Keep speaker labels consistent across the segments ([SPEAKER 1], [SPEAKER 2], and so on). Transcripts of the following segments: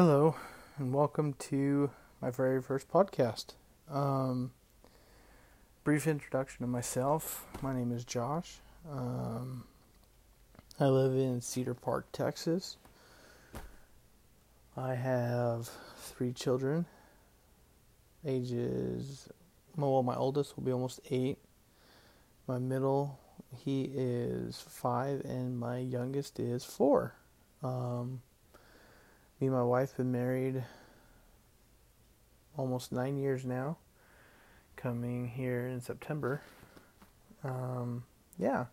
[SPEAKER 1] Hello, and welcome to my very first podcast. Um, brief introduction of myself. My name is Josh. Um, I live in Cedar Park, Texas. I have three children, ages, well, my oldest will be almost eight. My middle, he is five, and my youngest is four. Um, me and my wife have been married almost nine years now. Coming here in September. Um, yeah.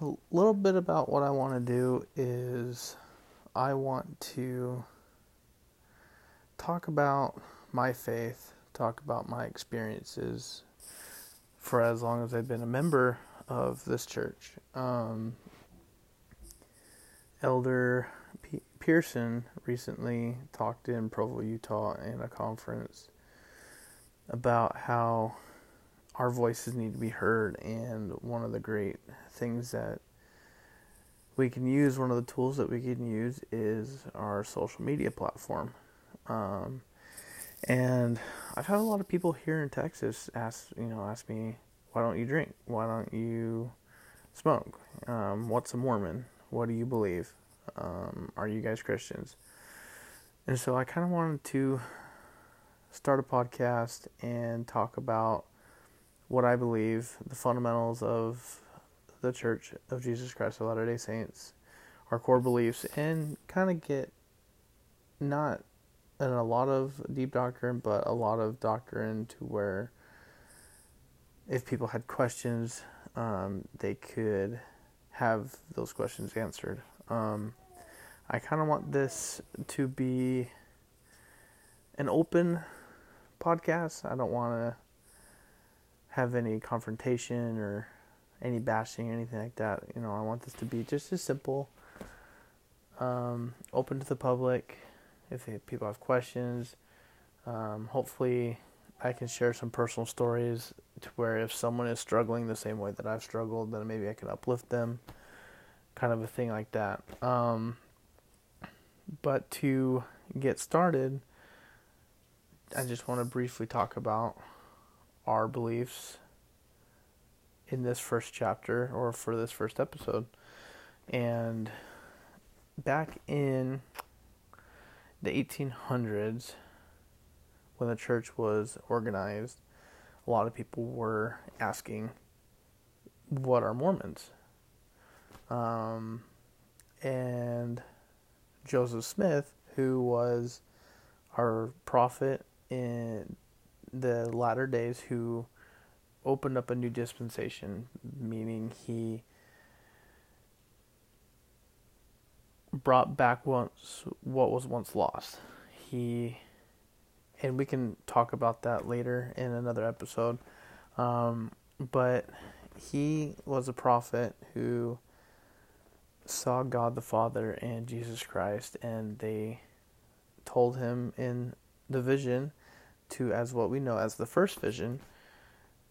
[SPEAKER 1] A little bit about what I want to do is I want to talk about my faith, talk about my experiences for as long as I've been a member of this church. Um, Elder P- Pearson recently talked in Provo, Utah, in a conference about how our voices need to be heard, and one of the great things that we can use, one of the tools that we can use, is our social media platform. Um, and I've had a lot of people here in Texas ask, you know, ask me, why don't you drink? Why don't you smoke? Um, what's a Mormon? What do you believe? Um, are you guys Christians? And so I kind of wanted to start a podcast and talk about what I believe, the fundamentals of the Church of Jesus Christ of Latter day Saints, our core beliefs, and kind of get not in a lot of deep doctrine, but a lot of doctrine to where if people had questions, um, they could have those questions answered. Um, I kind of want this to be an open podcast. I don't want to have any confrontation or any bashing or anything like that. You know, I want this to be just as simple, um, open to the public. If people have questions, um, hopefully I can share some personal stories to where if someone is struggling the same way that I've struggled, then maybe I can uplift them kind of a thing like that. Um, but to get started, I just want to briefly talk about our beliefs in this first chapter or for this first episode. And back in the 1800s, when the church was organized, a lot of people were asking, What are Mormons? Um, and Joseph Smith, who was our prophet in the latter days, who opened up a new dispensation, meaning he brought back once what was once lost. He and we can talk about that later in another episode. Um, but he was a prophet who saw God the Father and Jesus Christ, and they told him in the vision, to as what we know as the first vision,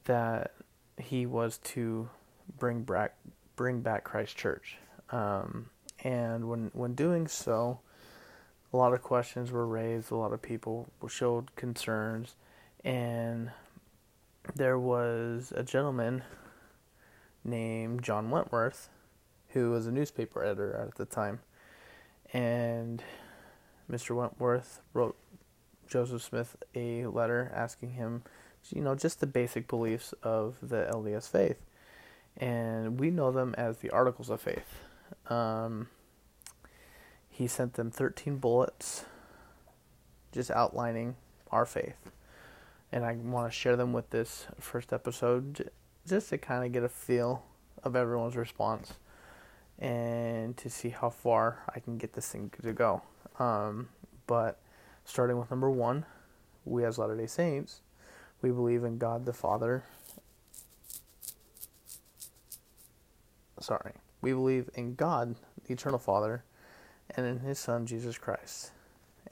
[SPEAKER 1] that he was to bring back bring back Christ Church. Um, and when when doing so, a lot of questions were raised. A lot of people showed concerns, and there was a gentleman named John Wentworth who was a newspaper editor at the time. And Mr. Wentworth wrote Joseph Smith a letter asking him, you know, just the basic beliefs of the LDS faith. And we know them as the Articles of Faith. Um, he sent them 13 bullets just outlining our faith. And I want to share them with this first episode just to kind of get a feel of everyone's response and to see how far I can get this thing to go. Um, but starting with number one, we as Latter day Saints, we believe in God the Father. Sorry. We believe in God, the Eternal Father, and in His Son, Jesus Christ,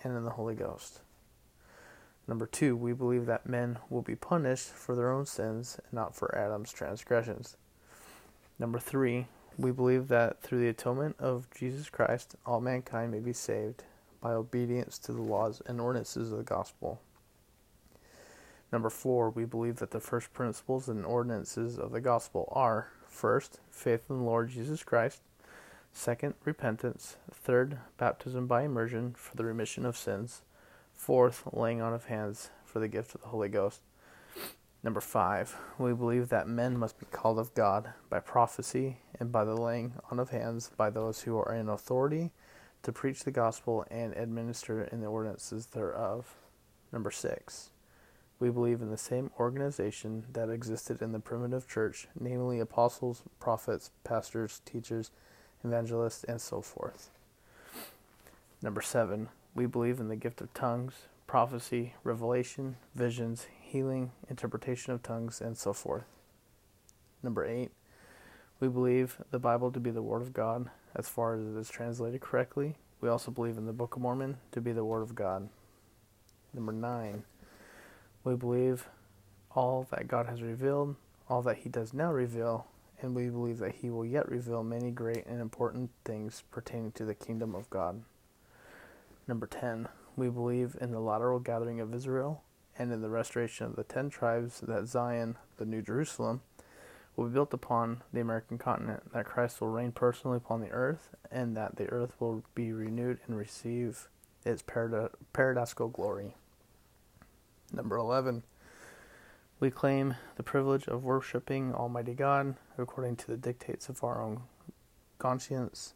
[SPEAKER 1] and in the Holy Ghost. Number two, we believe that men will be punished for their own sins and not for Adam's transgressions. Number three, we believe that through the atonement of Jesus Christ, all mankind may be saved by obedience to the laws and ordinances of the gospel. Number four, we believe that the first principles and ordinances of the gospel are first, faith in the Lord Jesus Christ, second, repentance, third, baptism by immersion for the remission of sins, fourth, laying on of hands for the gift of the Holy Ghost. Number five, we believe that men must be called of God by prophecy and by the laying on of hands by those who are in authority to preach the gospel and administer in the ordinances thereof. Number six, we believe in the same organization that existed in the primitive church, namely apostles, prophets, pastors, teachers, evangelists, and so forth. Number seven, we believe in the gift of tongues, prophecy, revelation, visions, healing, interpretation of tongues, and so forth. Number eight, we believe the Bible to be the Word of God as far as it is translated correctly. We also believe in the Book of Mormon to be the Word of God. Number nine, we believe all that God has revealed, all that He does now reveal, and we believe that He will yet reveal many great and important things pertaining to the kingdom of God. Number 10, we believe in the lateral gathering of Israel and in the restoration of the ten tribes that Zion, the New Jerusalem, will be built upon the American continent, that Christ will reign personally upon the earth, and that the earth will be renewed and receive its parad- paradisical glory. Number 11. We claim the privilege of worshiping Almighty God according to the dictates of our own conscience,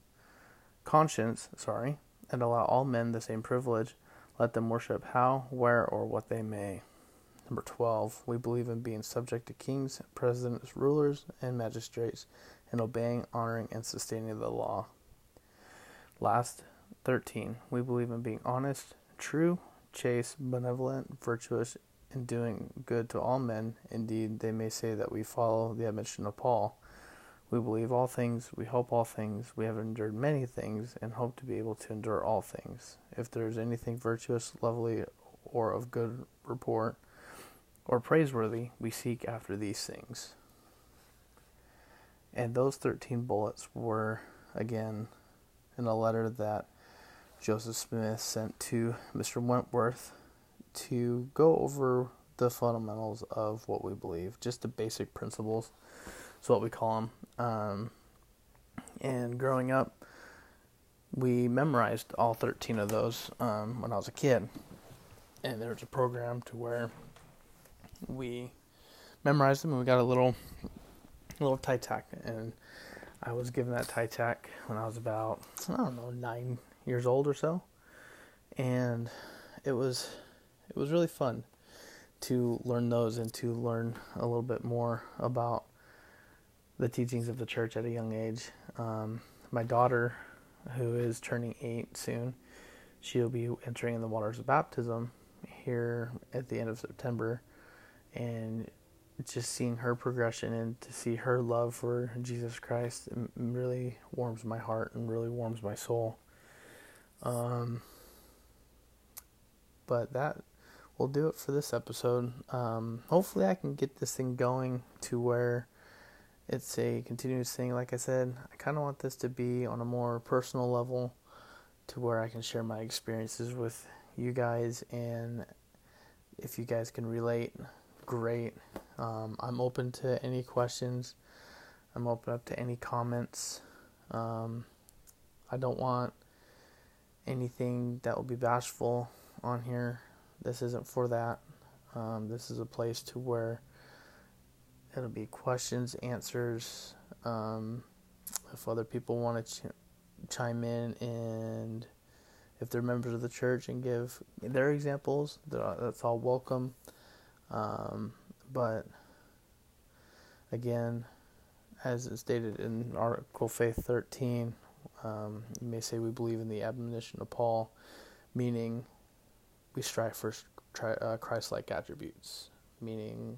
[SPEAKER 1] conscience, sorry, and allow all men the same privilege let them worship how, where, or what they may. Number 12. We believe in being subject to kings, presidents, rulers, and magistrates, and obeying, honoring, and sustaining the law. Last, 13. We believe in being honest, true, chaste, benevolent, virtuous, and doing good to all men. Indeed, they may say that we follow the admonition of Paul. We believe all things, we hope all things, we have endured many things, and hope to be able to endure all things. If there is anything virtuous, lovely, or of good report, or praiseworthy, we seek after these things. And those 13 bullets were, again, in a letter that Joseph Smith sent to Mr. Wentworth to go over the fundamentals of what we believe, just the basic principles is what we call them. Um, and growing up, we memorized all 13 of those um, when I was a kid. And there was a program to where we memorized them and we got a little little tie tack and I was given that tie tack when I was about I don't know nine years old or so. And it was it was really fun to learn those and to learn a little bit more about the teachings of the church at a young age. Um, my daughter, who is turning eight soon, she'll be entering in the waters of baptism here at the end of September, and just seeing her progression and to see her love for Jesus Christ really warms my heart and really warms my soul. Um, but that will do it for this episode. Um, hopefully, I can get this thing going to where it's a continuous thing. Like I said, I kind of want this to be on a more personal level to where I can share my experiences with you guys. And if you guys can relate, great. Um, I'm open to any questions, I'm open up to any comments. Um, I don't want anything that will be bashful on here. This isn't for that. Um, this is a place to where it'll be questions, answers. Um, if other people want to ch- chime in and if they're members of the church and give their examples, that's all welcome. Um, but again, as it's stated in Article Faith 13, um, you may say we believe in the admonition of Paul, meaning we strive for uh, Christ like attributes, meaning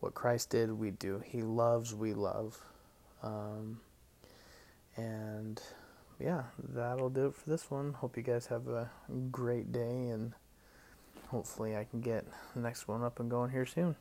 [SPEAKER 1] what Christ did, we do. He loves, we love. Um, and yeah, that'll do it for this one. Hope you guys have a great day, and hopefully, I can get the next one up and going here soon.